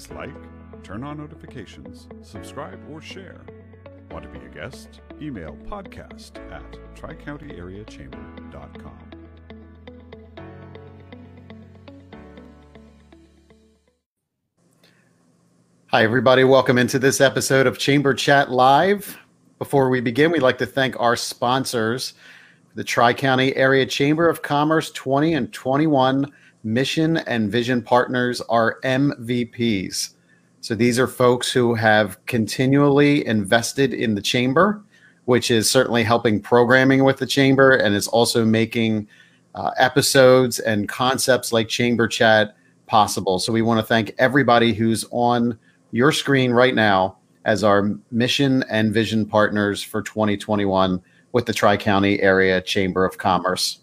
Please like, turn on notifications, subscribe, or share. Want to be a guest? Email podcast at tricountyareachamber.com. Hi, everybody. Welcome into this episode of Chamber Chat Live. Before we begin, we'd like to thank our sponsors the Tri County Area Chamber of Commerce 20 and 21 Mission and Vision Partners are MVPs. So these are folks who have continually invested in the chamber, which is certainly helping programming with the chamber and is also making uh, episodes and concepts like Chamber Chat possible. So we want to thank everybody who's on your screen right now as our mission and vision partners for 2021 with the Tri County Area Chamber of Commerce.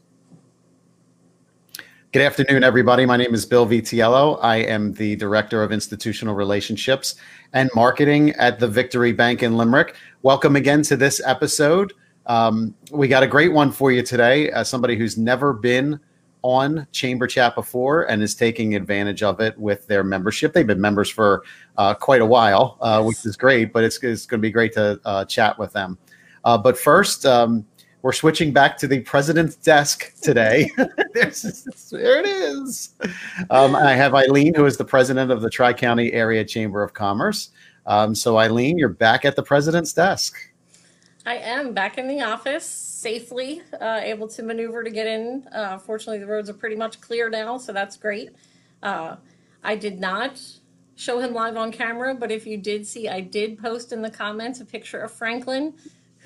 Good afternoon, everybody. My name is Bill Vitiello. I am the Director of Institutional Relationships and Marketing at the Victory Bank in Limerick. Welcome again to this episode. Um, we got a great one for you today. Uh, somebody who's never been on Chamber Chat before and is taking advantage of it with their membership. They've been members for uh, quite a while, uh, which is great, but it's, it's going to be great to uh, chat with them. Uh, but first, um, we're switching back to the president's desk today. there it is. Um, I have Eileen, who is the president of the Tri County Area Chamber of Commerce. Um, so, Eileen, you're back at the president's desk. I am back in the office safely, uh, able to maneuver to get in. Uh, fortunately, the roads are pretty much clear now, so that's great. Uh, I did not show him live on camera, but if you did see, I did post in the comments a picture of Franklin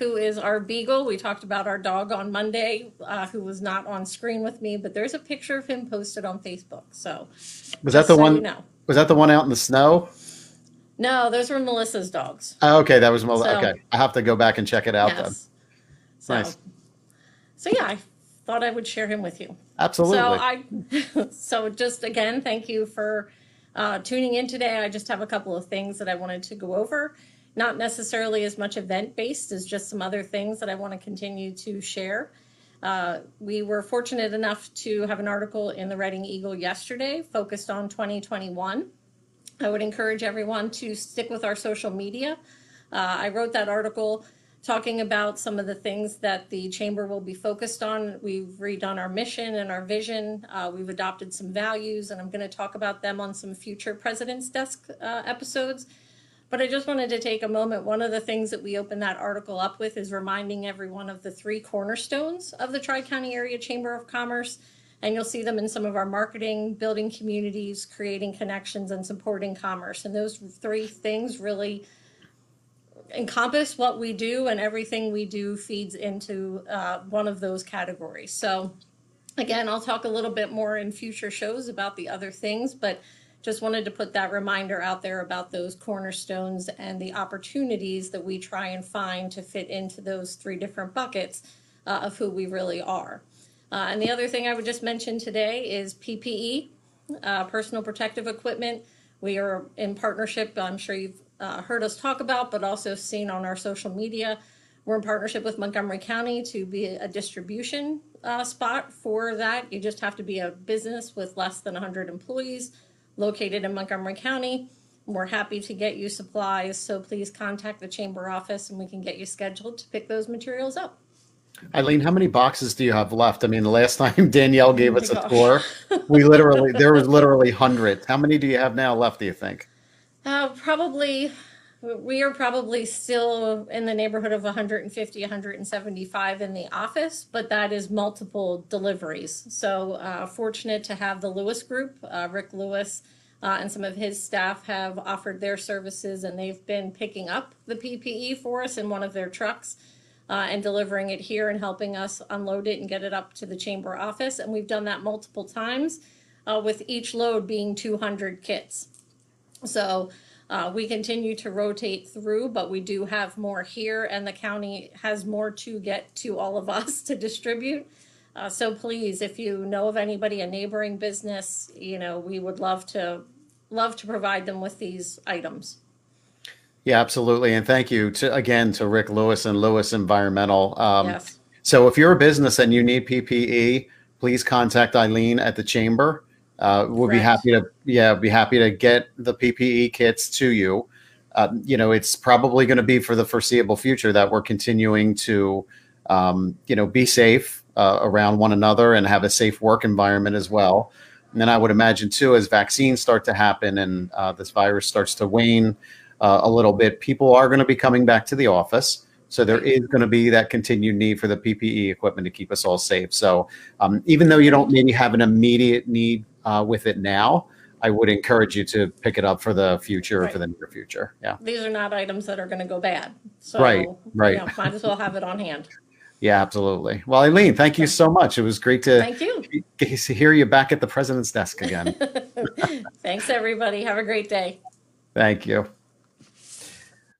who is our beagle. We talked about our dog on Monday, uh, who was not on screen with me, but there's a picture of him posted on Facebook. So was that the so one? You know. Was that the one out in the snow? No, those were Melissa's dogs. Oh, okay, that was Melissa. So, okay, I have to go back and check it out yes. then. So, nice. So yeah, I thought I would share him with you. Absolutely. So I, so just again, thank you for uh, tuning in today. I just have a couple of things that I wanted to go over not necessarily as much event based as just some other things that I want to continue to share. Uh, we were fortunate enough to have an article in the Reading Eagle yesterday focused on 2021. I would encourage everyone to stick with our social media. Uh, I wrote that article talking about some of the things that the chamber will be focused on. We've redone our mission and our vision. Uh, we've adopted some values, and I'm going to talk about them on some future President's Desk uh, episodes. But I just wanted to take a moment. One of the things that we open that article up with is reminding everyone of the three cornerstones of the Tri County Area Chamber of Commerce. And you'll see them in some of our marketing, building communities, creating connections, and supporting commerce. And those three things really encompass what we do, and everything we do feeds into uh, one of those categories. So, again, I'll talk a little bit more in future shows about the other things, but just wanted to put that reminder out there about those cornerstones and the opportunities that we try and find to fit into those three different buckets uh, of who we really are. Uh, and the other thing I would just mention today is PPE, uh, personal protective equipment. We are in partnership, I'm sure you've uh, heard us talk about, but also seen on our social media. We're in partnership with Montgomery County to be a distribution uh, spot for that. You just have to be a business with less than 100 employees located in Montgomery County. We're happy to get you supplies, so please contact the chamber office and we can get you scheduled to pick those materials up. Eileen, how many boxes do you have left? I mean, the last time Danielle gave oh us a tour, we literally there was literally hundreds. How many do you have now left? Do you think? Uh, probably, we are probably still in the neighborhood of 150, 175 in the office, but that is multiple deliveries. So uh, fortunate to have the Lewis Group, uh, Rick Lewis. Uh, and some of his staff have offered their services and they've been picking up the PPE for us in one of their trucks uh, and delivering it here and helping us unload it and get it up to the chamber office. And we've done that multiple times uh, with each load being 200 kits. So uh, we continue to rotate through, but we do have more here, and the county has more to get to all of us to distribute. Uh, so please, if you know of anybody, a neighboring business, you know, we would love to love to provide them with these items. Yeah, absolutely, and thank you to again to Rick Lewis and Lewis Environmental. Um, yes. So if you're a business and you need PPE, please contact Eileen at the chamber. Uh, we'll be happy to, yeah, be happy to get the PPE kits to you. Uh, you know, it's probably going to be for the foreseeable future that we're continuing to, um, you know, be safe uh, around one another and have a safe work environment as well. And then I would imagine too, as vaccines start to happen and uh, this virus starts to wane uh, a little bit, people are going to be coming back to the office. So there is going to be that continued need for the PPE equipment to keep us all safe. So um, even though you don't maybe have an immediate need uh, with it now, I would encourage you to pick it up for the future, for the near future. Yeah. These are not items that are going to go bad. So, Right, right. You know, might as well have it on hand. Yeah, absolutely. Well, Eileen, thank you so much. It was great to Thank you. to hear you back at the president's desk again. Thanks, everybody. Have a great day. Thank you.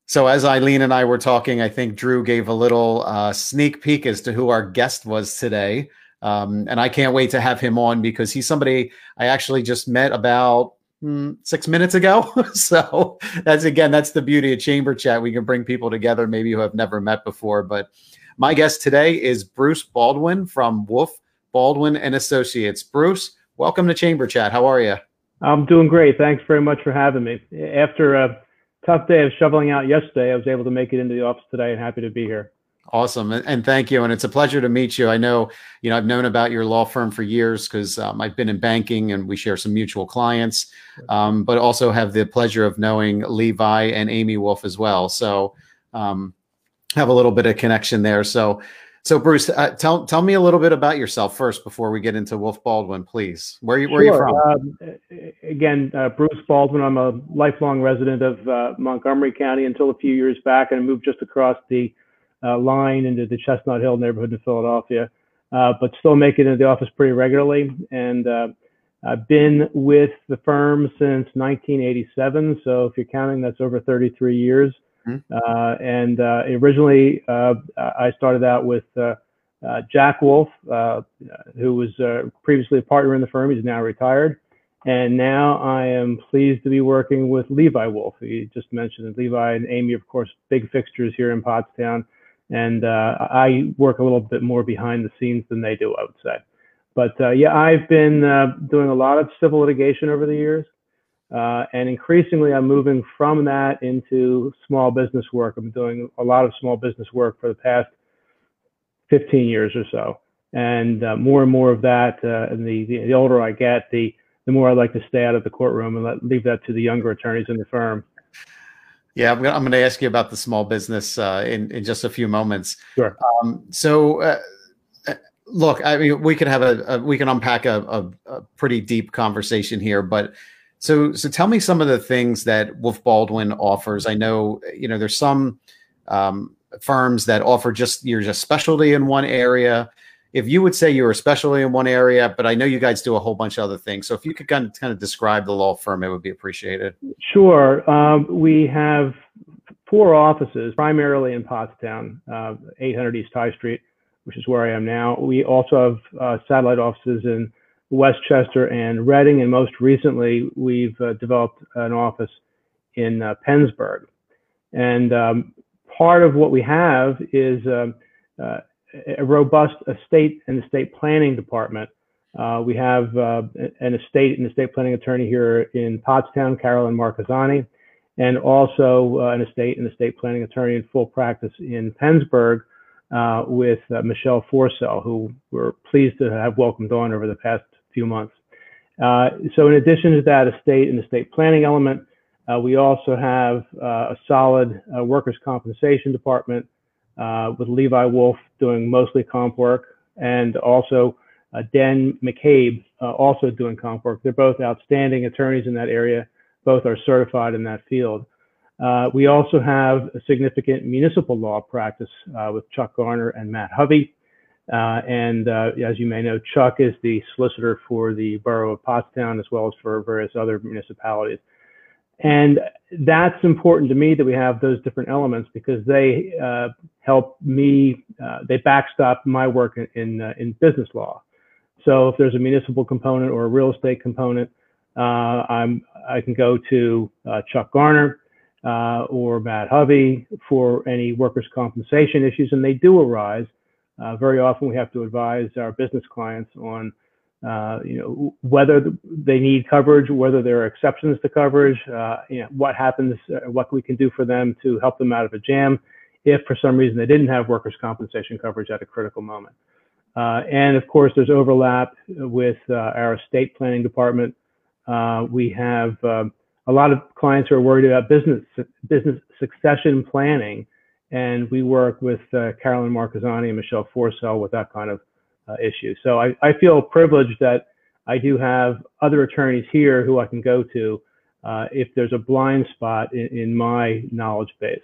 So, as Eileen and I were talking, I think Drew gave a little uh, sneak peek as to who our guest was today. Um, and I can't wait to have him on because he's somebody I actually just met about mm, six minutes ago. so, that's again, that's the beauty of Chamber Chat. We can bring people together, maybe who have never met before. But my guest today is Bruce Baldwin from Wolf Baldwin and Associates. Bruce, welcome to Chamber Chat. How are you? I'm doing great. Thanks very much for having me. After a tough day of shoveling out yesterday, I was able to make it into the office today and happy to be here. Awesome. And, and thank you. And it's a pleasure to meet you. I know, you know, I've known about your law firm for years because um, I've been in banking and we share some mutual clients, um, but also have the pleasure of knowing Levi and Amy Wolf as well. So um, have a little bit of connection there. So, so Bruce, uh, tell tell me a little bit about yourself first before we get into Wolf Baldwin, please. Where you where Sure. are you from? Um, again, uh, Bruce Baldwin. I'm a lifelong resident of uh, Montgomery County until a few years back, and I moved just across the uh, line into the Chestnut Hill neighborhood in Philadelphia. Uh, but still make it into the office pretty regularly, and uh, I've been with the firm since 1987. So if you're counting, that's over 33 years. Hmm. Uh, and uh, originally, uh, I started out with uh, uh, Jack Wolf, uh, who was uh, previously a partner in the firm. He's now retired. And now I am pleased to be working with Levi Wolf. You just mentioned Levi and Amy, of course, big fixtures here in Pottstown. And uh, I work a little bit more behind the scenes than they do, I would say. But uh, yeah, I've been uh, doing a lot of civil litigation over the years. Uh, and increasingly, I'm moving from that into small business work. I'm doing a lot of small business work for the past 15 years or so. And uh, more and more of that, uh, and the, the, the older I get, the, the more I like to stay out of the courtroom and let, leave that to the younger attorneys in the firm. Yeah, I'm gonna, I'm going to ask you about the small business uh, in in just a few moments. Sure. Um, so, uh, uh, look, I mean, we could have a, a we can unpack a, a, a pretty deep conversation here, but so so tell me some of the things that Wolf Baldwin offers. I know you know there's some um, firms that offer just you're just specialty in one area. If you would say you were especially in one area, but I know you guys do a whole bunch of other things. So if you could kind of kind of describe the law firm, it would be appreciated. Sure. Um, we have four offices, primarily in Pottstown, uh, 800 East High Street, which is where I am now. We also have uh, satellite offices in West Chester and Reading, and most recently, we've uh, developed an office in uh, Pennsburg. And um, part of what we have is um, uh, a robust estate and estate planning department. Uh, we have uh, an estate and estate planning attorney here in Pottstown, Carolyn Marcazzani, and also uh, an estate and estate planning attorney in full practice in Pennsburg uh, with uh, Michelle Forsell, who we're pleased to have welcomed on over the past few months. Uh, so in addition to that estate and estate planning element, we also have a solid workers' compensation department uh, with Levi Wolf doing mostly comp work, and also uh, Dan McCabe uh, also doing comp work. They're both outstanding attorneys in that area. Both are certified in that field. Uh, we also have a significant municipal law practice uh, with Chuck Garner and Matt Hovey. Uh, and uh, as you may know, Chuck is the solicitor for the borough of Pottstown as well as for various other municipalities. And that's important to me that we have those different elements because they uh, help me, uh, they backstop my work in, in, uh, in, business law. So if there's a municipal component or a real estate component, uh, I'm, I can go to uh, Chuck Garner uh, or Matt Hovey for any workers' compensation issues, and they do arise. very often we have to advise our business clients on uh, you know, whether they need coverage, whether there are exceptions to coverage, uh, you know, what happens, uh, what we can do for them to help them out of a jam if for some reason they didn't have workers' compensation coverage at a critical moment. Uh, and of course, there's overlap with uh, our estate planning department. We have um, a lot of clients who are worried about business business succession planning, and we work with Carolyn Marquesani and Michelle Forsell with that kind of uh, issue. So I, I feel privileged that I do have other attorneys here who I can go to uh, if there's a blind spot in, in, my knowledge base.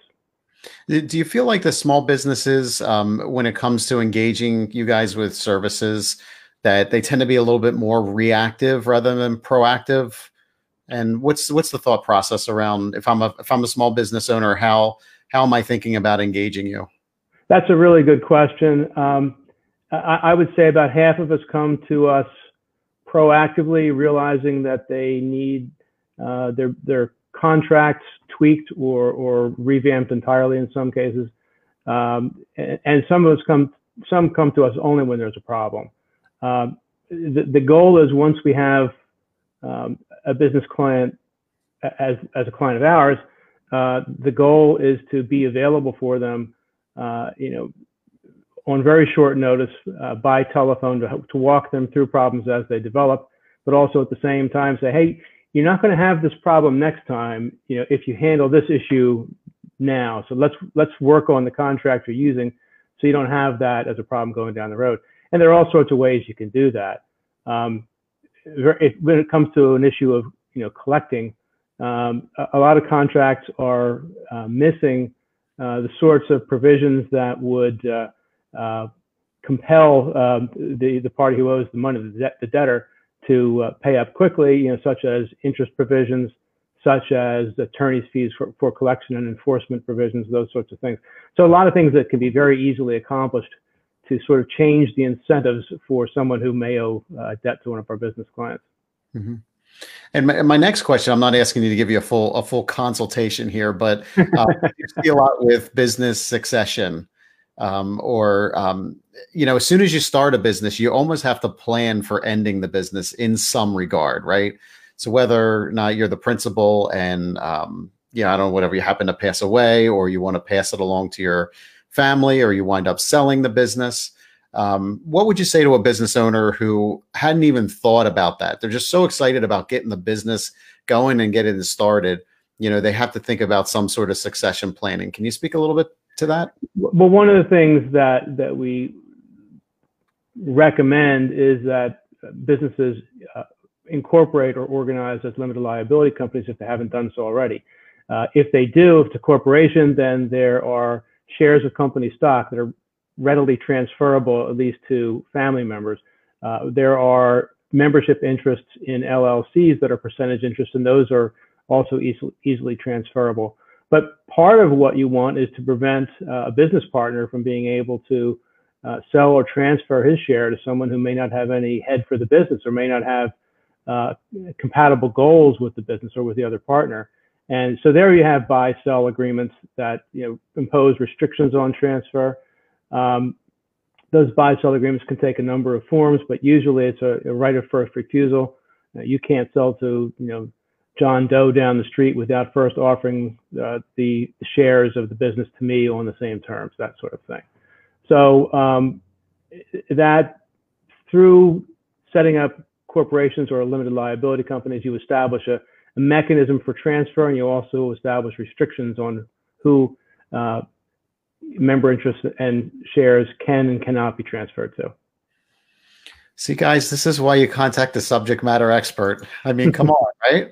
Do you feel like the small businesses, um, when it comes to engaging you guys with services, that they tend to be a little bit more reactive rather than proactive? And what's what's the thought process around if I'm a if I'm a small business owner, how how am I thinking about engaging you? That's a really good question. Um, I, I would say about half of us come to us proactively, realizing that they need uh, their their contracts tweaked or or revamped entirely in some cases, um, and, and, some of us come some come to us only when there's a problem. Um, the, the goal is once we have um, a business client as as a client of ours, uh, the goal is to be available for them, uh, you know, on very short notice uh, by telephone to, to walk them through problems as they develop, but also at the same time say, hey, you're not going to have this problem next time, you know, if you handle this issue now. So let's let's work on the contract you're using so you don't have that as a problem going down the road. And there are all sorts of ways you can do that. Um, it, when it comes to an issue of you know collecting, um, a, a, lot of contracts are uh, missing uh, the sorts of provisions that would uh, compel um, the the party who owes the money, the, debt, the debtor, to uh, pay up quickly. You know, such as interest provisions, such as attorney's fees for, for collection and enforcement provisions, those sorts of things. So a lot of things that can be very easily accomplished to sort of change the incentives for someone who may owe uh, debt to one of our business clients. Mm-hmm. And my, my, next question, I'm not asking you to give you a full a full consultation here, but uh, you see a lot with business succession um, or um, you know as soon as you start a business you almost have to plan for ending the business in some regard right? So whether or not you're the principal and um, you know i don't know whatever you happen to pass away or you want to pass it along to your family or you wind up selling the business um, what would you say to a business owner who hadn't even thought about that? They're just so excited about getting the business going and getting it started you know they have to think about some sort of succession planning. Can you speak a little bit to that? Well, one of the things that that we recommend is that businesses uh, incorporate or organize as limited liability companies if they haven't done so already. Uh, if they do, if it's a corporation, then there are shares of company stock that are readily transferable, at least to family members. Uh, there are membership interests in LLCs that are percentage interests, and those are also easily, easily transferable. But part of what you want is to prevent uh, a business partner from being able to uh, sell or transfer his share to someone who may not have any head for the business or may not have uh, compatible goals with the business or with the other partner. And so there you have buy sell agreements that you know impose restrictions on transfer. Um, those buy sell agreements can take a number of forms, but usually it's a, a right of first refusal. Uh, you can't sell to you know John Doe down the street without first offering uh, the shares of the business to me on the same terms, that sort of thing. So um, that through setting up corporations or limited liability companies, you establish a, a mechanism for transfer, and you also establish restrictions on who uh, member interests and shares can and cannot be transferred to. See, guys, this is why you contact the subject matter expert. I mean, come on, right?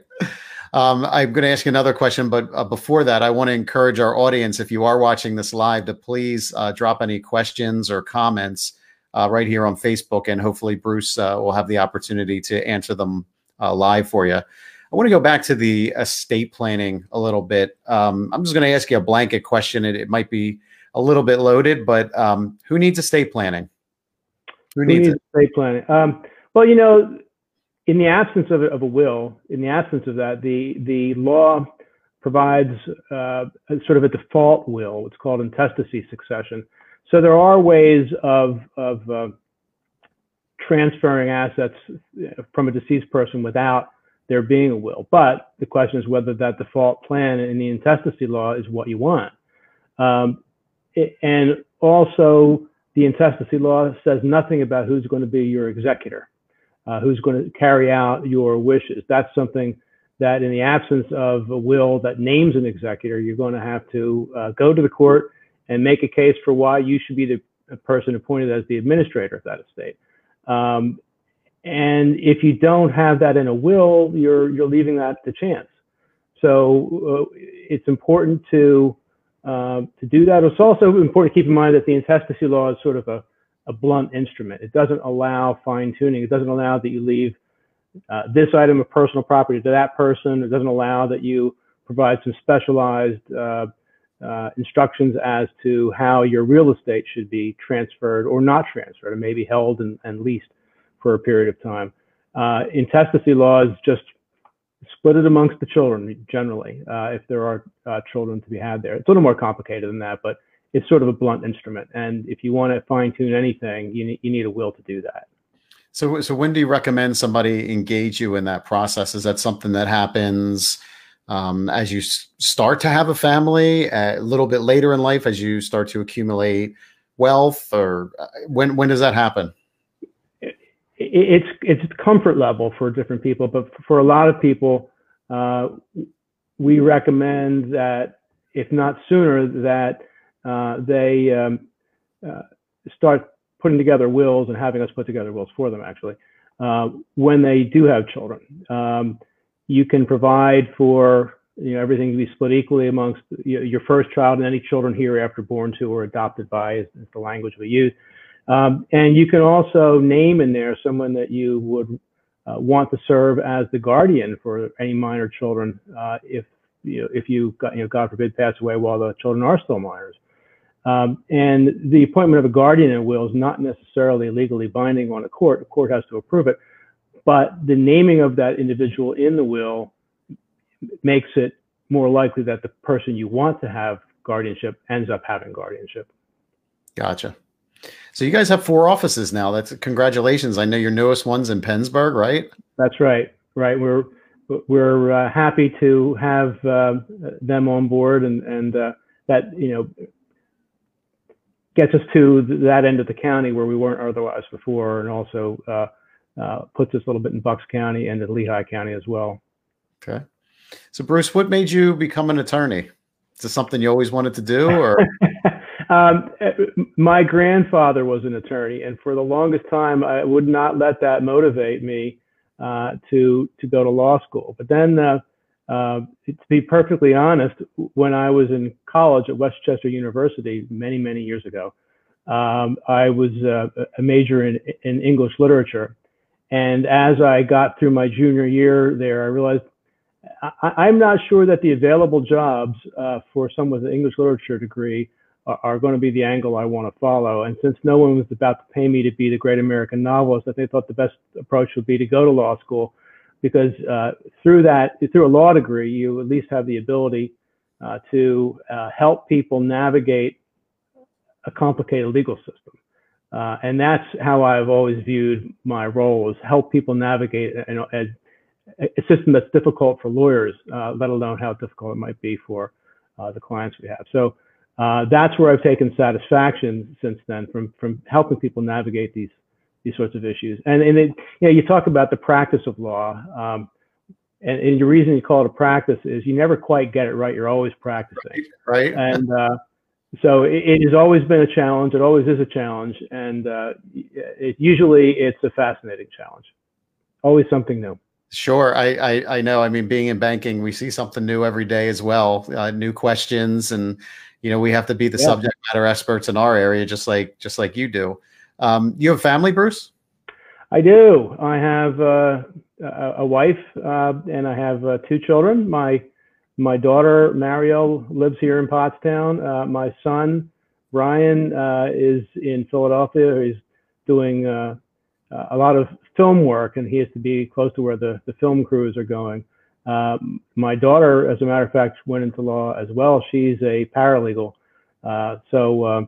Um, I'm going to ask you another question, but uh, before that, I want to encourage our audience, if you are watching this live, to please uh, drop any questions or comments uh, right here on Facebook, and hopefully Bruce uh, will have the opportunity to answer them uh, live for you. I want to go back to the estate planning a little bit. Um, I'm just going to ask you a blanket question. It, it might be a little bit loaded, but um, who needs estate planning? Who needs, needs estate planning? Um, well, you know, in the absence of, of a will, in the absence of that, the the law provides uh, sort of a default will. It's called intestacy succession. So there are ways of of uh, transferring assets from a deceased person without there being a will. But the question is whether that default plan in the intestacy law is what you want. Um, it, and also, the intestacy law says nothing about who's going to be your executor, uh, who's going to carry out your wishes. That's something that, in the absence of a will that names an executor, you're going to have to uh, go to the court and make a case for why you should be the person appointed as the administrator of that estate. Um, and if you don't have that in a will, you're you're leaving that to chance. So uh, it's important to uh, to do that. It's also important to keep in mind that the intestacy law is sort of a, a blunt instrument. It doesn't allow fine tuning. It doesn't allow that you leave uh, this item of personal property to that person. It doesn't allow that you provide some specialized uh, uh, instructions as to how your real estate should be transferred or not transferred, or maybe held and, and leased for a period of time. Uh, intestacy laws just split it amongst the children generally, uh, if there are uh, children to be had there. It's a little more complicated than that, but it's sort of a blunt instrument. And if you want to fine tune anything, you need, you need a will to do that. So, so when do you recommend somebody engage you in that process? Is that something that happens um, as you start to have a family, a little bit later in life, as you start to accumulate wealth, or uh, when when does that happen? it's it's comfort level for different people, but for a lot of people, uh, we recommend that if not sooner, that they um, uh, start putting together wills and having us put together wills for them. Actually, uh, when they do have children, um, you can provide for you know everything to be split equally amongst your first child and any children hereafter born to or adopted by is, is the language we use. Um, and you can also name in there someone that you would uh, want to serve as the guardian for any minor children uh, if you know, if you got, you know God forbid pass away while the children are still minors. Um, and the appointment of a guardian in a will is not necessarily legally binding on a court. The court has to approve it, but the naming of that individual in the will makes it more likely that the person you want to have guardianship ends up having guardianship. Gotcha. So you guys have four offices now. That's congratulations. I know your newest one's in Pennsburg, right? That's right. Right. We're we're uh, happy to have uh, them on board, and and uh, that you know gets us to that end of the county where we weren't otherwise before, and also uh, uh, puts us a little bit in Bucks County and in Lehigh County as well. Okay. So Bruce, what made you become an attorney? Is this something you always wanted to do, or? Um, my grandfather was an attorney, and for the longest time, I would not let that motivate me uh, to to go to law school. But then, uh, to be perfectly honest, when I was in college at West Chester University many many years ago, um, I was uh, a major in in English literature, and as I got through my junior year there, I realized I, am not sure that the available jobs uh, for someone with an English literature degree are going to be the angle I want to follow. And since no one was about to pay me to be the great American novelist, I think thought the best approach would be to go to law school, because uh, through that, through a law degree, you at least have the ability uh, to uh, help people navigate a complicated legal system. Uh, and that's how I've always viewed my role: is help people navigate a, a, a system that's difficult for lawyers, uh, let alone how difficult it might be for uh, the clients we have. So that's where I've taken satisfaction since then from from helping people navigate these these sorts of issues. And and it, you know, you talk about the practice of law, um, and, and the reason you call it a practice is you never quite get it right. You're always practicing, right? And uh, so it, it, has always been a challenge. It always is a challenge, and uh, it, usually it's a fascinating challenge. Always something new. Sure, I, I, I know. I mean, being in banking, we see something new every day as well. Uh, new questions and you know we have to be the yeah. subject matter experts in our area just like just like you do um, you have family bruce? I do. I have uh, a wife uh, and i have uh, two children. My my daughter mariel lives here in pottstown. Uh, my son ryan uh, is in philadelphia. He's doing uh, a lot of film work and he has to be close to where the, the film crews are going. My daughter, as a matter of fact, went into law as well. She's a paralegal. So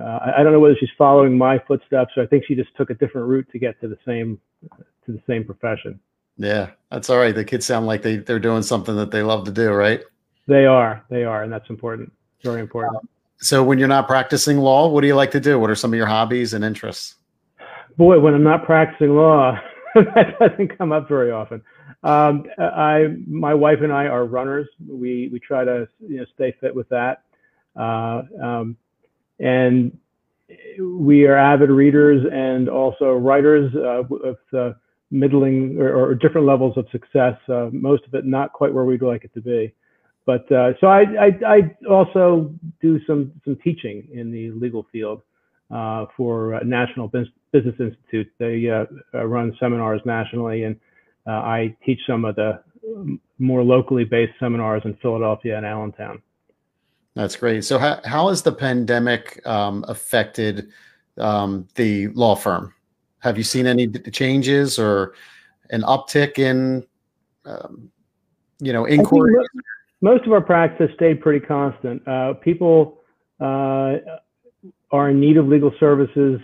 uh, I, I don't know whether she's following my footsteps or I think she just took a different route to get to the same to the same profession. Yeah, that's all right. The kids sound like they they're doing something that they love to do, right? They are, they are, and that's important. Very important. Um, so when you're not practicing law, what do you like to do? What are some of your hobbies and interests? Boy, when I'm not practicing law, that doesn't come up very often. Um, I, my wife and I are runners. We we try to you know stay fit with that, uh, um, and we are avid readers and also writers uh, of the middling or, or, different levels of success. Uh, most of it not quite where we'd like it to be. But uh, so I, I, I, also do some some teaching in the legal field uh, for National Business Institute. They uh, uh, run seminars nationally, and uh, I teach some of the more locally based seminars in Philadelphia and Allentown. That's great. So how how has the pandemic um, affected um, the law firm? Have you seen any changes or an uptick in um, you know inquiries? most of our practice stayed pretty constant. Uh, people uh, are in need of legal services,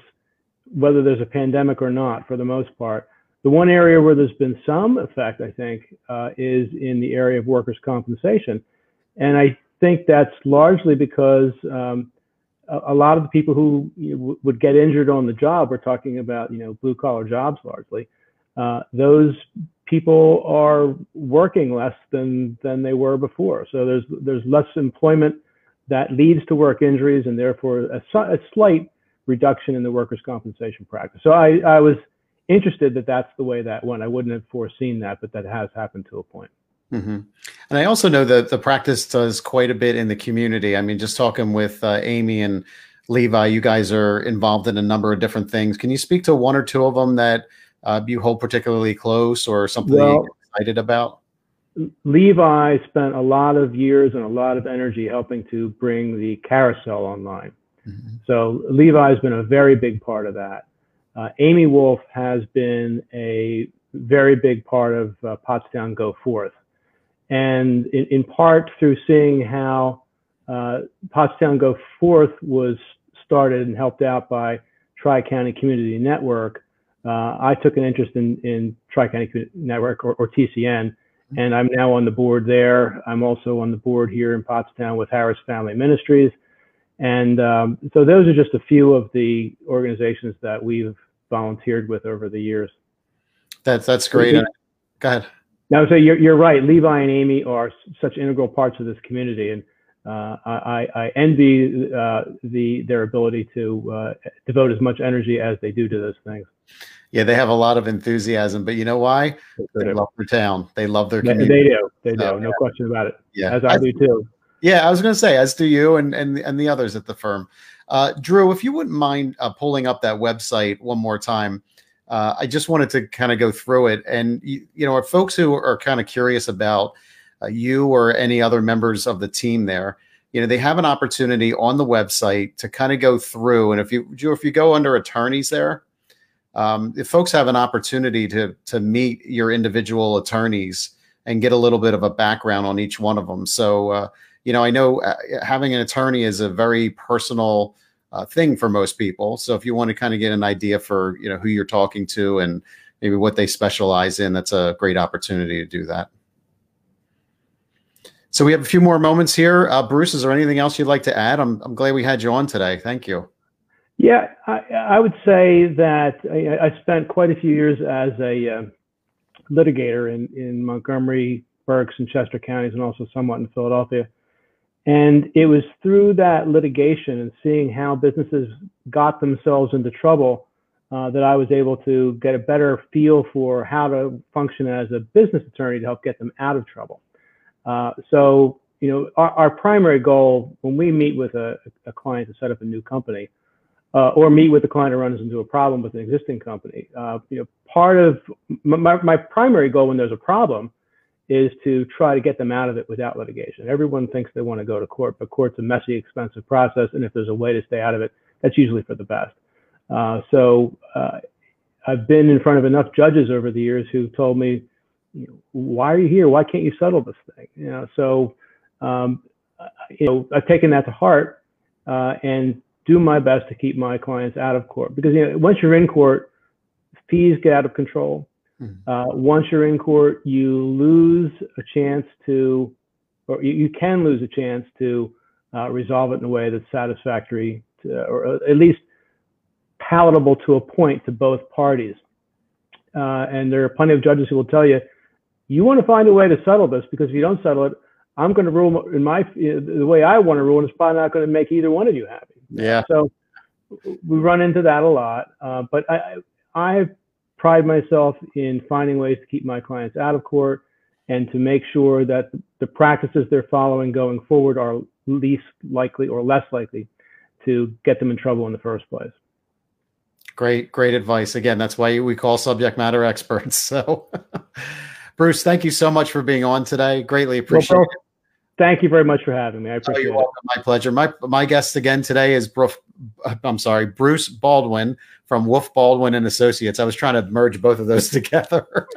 whether there's a pandemic or not, for the most part. The one area where there's been some effect, I think, uh, is in the area of workers' compensation. And I think that's largely because um, a, a, lot of the people who you know, would get injured on the job, we're talking about, you know, blue collar jobs largely, uh, those people are working less than than they were before. So there's there's less employment that leads to work injuries and therefore a, a slight reduction in the workers' compensation practice. So I, I was interested that that's the way that went. I wouldn't have foreseen that, but that has happened to a point. Mm-hmm. And I also know that the practice does quite a bit in the community. I mean, just talking with uh, Amy and Levi, you guys are involved in a number of different things. Can you speak to one or two of them that uh, you hold particularly close or something well, you're excited about? Levi spent a lot of years and a lot of energy helping to bring the carousel online. Mm-hmm. So Levi's been a very big part of that. Uh, Amy Wolf has been a very big part of uh, Pottstown Go Forth. And in, in part through seeing how uh, Pottstown Go Forth was started and helped out by Tri County Community Network, uh, I took an interest in, in Tri-County Network or, or, TCN, mm-hmm. and I'm now on the board there. I'm also on the board here in Pottstown with Harris Family Ministries. And um, so those are just a few of the organizations that we've volunteered with over the years. That's that's great. Go ahead. Now, so you're, you're right. Levi and Amy are such integral parts of this community, and uh, I, I, envy uh, the their ability to uh, devote as much energy as they do to those things. Yeah, they have a lot of enthusiasm, but you know why? They, they love their town. They love their community. They do. They do. no yeah. question about it. Yeah, as I, I do too. Yeah, I was going to say, as do you and and and the others at the firm. Uh, Drew, if you wouldn't mind uh, pulling up that website one more time, uh, I just wanted to kind of go through it. And you, you know, folks who are kind of curious about uh, you or any other members of the team there, you know, they have an opportunity on the website to kind of go through. And if you, if you go under attorneys there, um, if folks have an opportunity to to meet your individual attorneys and get a little bit of a background on each one of them. So, uh, you know, I know uh, having an attorney is a very personal uh, thing for most people. So, if you want to kind of get an idea for you know who you're talking to and maybe what they specialize in, that's a great opportunity to do that. So we have a few more moments here. Uh, Bruce, is there anything else you'd like to add? I'm, I'm glad we had you on today. Thank you. Yeah, I, I would say that I, I, spent quite a few years as a uh, litigator in, in Montgomery, Berks, and Chester counties, and also somewhat in Philadelphia. And it was through that litigation and seeing how businesses got themselves into trouble uh, that I was able to get a better feel for how to function as a business attorney to help get them out of trouble. Uh, so, you know, our, our, primary goal when we meet with a, a, client to set up a new company, uh, or meet with a client who runs into a problem with an existing company, uh, you know, part of my, my primary goal when there's a problem is to try to get them out of it without litigation. Everyone thinks they want to go to court, but court's a messy, expensive process, and if there's a way to stay out of it, that's usually for the best. Uh, so uh, I've been in front of enough judges over the years who told me, why are you here? Why can't you settle this thing? You know, so um, you know, I've taken that to heart, uh, and do my best to keep my clients out of court because you know once you're in court, fees get out of control. Mhm. Uh, once you're in court, you lose a chance to, or you, you can lose a chance to uh, resolve it in a way that's satisfactory, to, or at least palatable to a point to both parties. Uh, and there are plenty of judges who will tell you, you want to find a way to settle this because if you don't settle it, I'm going to rule in my the way I want to rule, and it's probably not going to make either one of you happy. Yeah. So we run into that a lot. Uh, but I, I pride myself in finding ways to keep my clients out of court and to make sure that the practices they're following going forward are least likely or less likely to get them in trouble in the first place. Great, great advice. Again, that's why we call subject matter experts. So, Bruce, thank you so much for being on today. Greatly appreciate Well, it. Thank you very much for having me. I Oh, appreciate you're it. welcome. My pleasure. My my guest again today is Bruce. I'm sorry, Bruce Baldwin from Wolf Baldwin and Associates. I was trying to merge both of those together.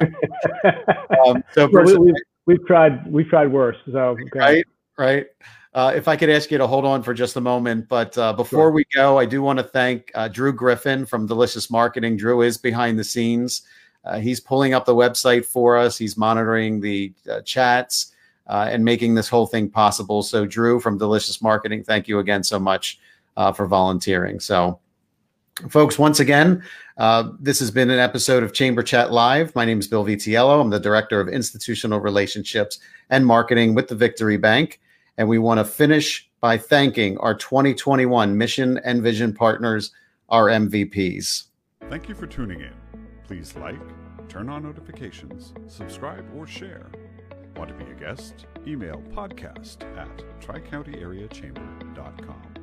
um, so, Well, Bruce, we, we, we've tried we've tried worse. So okay. right, right. Uh, if I could ask you to hold on for just a moment, but uh, before Sure. we go, I do want to thank uh, Drew Griffin from Delicious Marketing. Drew is behind the scenes. Uh, he's pulling up the website for us. He's monitoring the uh, chats uh, and making this whole thing possible. So, Drew from Delicious Marketing, thank you again so much uh, for volunteering. So, folks, once again, uh, this has been an episode of Chamber Chat Live. My name is Bill Vitiello. I'm the Director of Institutional Relationships and Marketing with the Victory Bank. And we want to finish by thanking our 2021 mission and vision partners, our MVPs. Thank you for tuning in. Please like, turn on notifications, subscribe, or share. Want to be a guest? Email podcast at tricountyareachamber.com.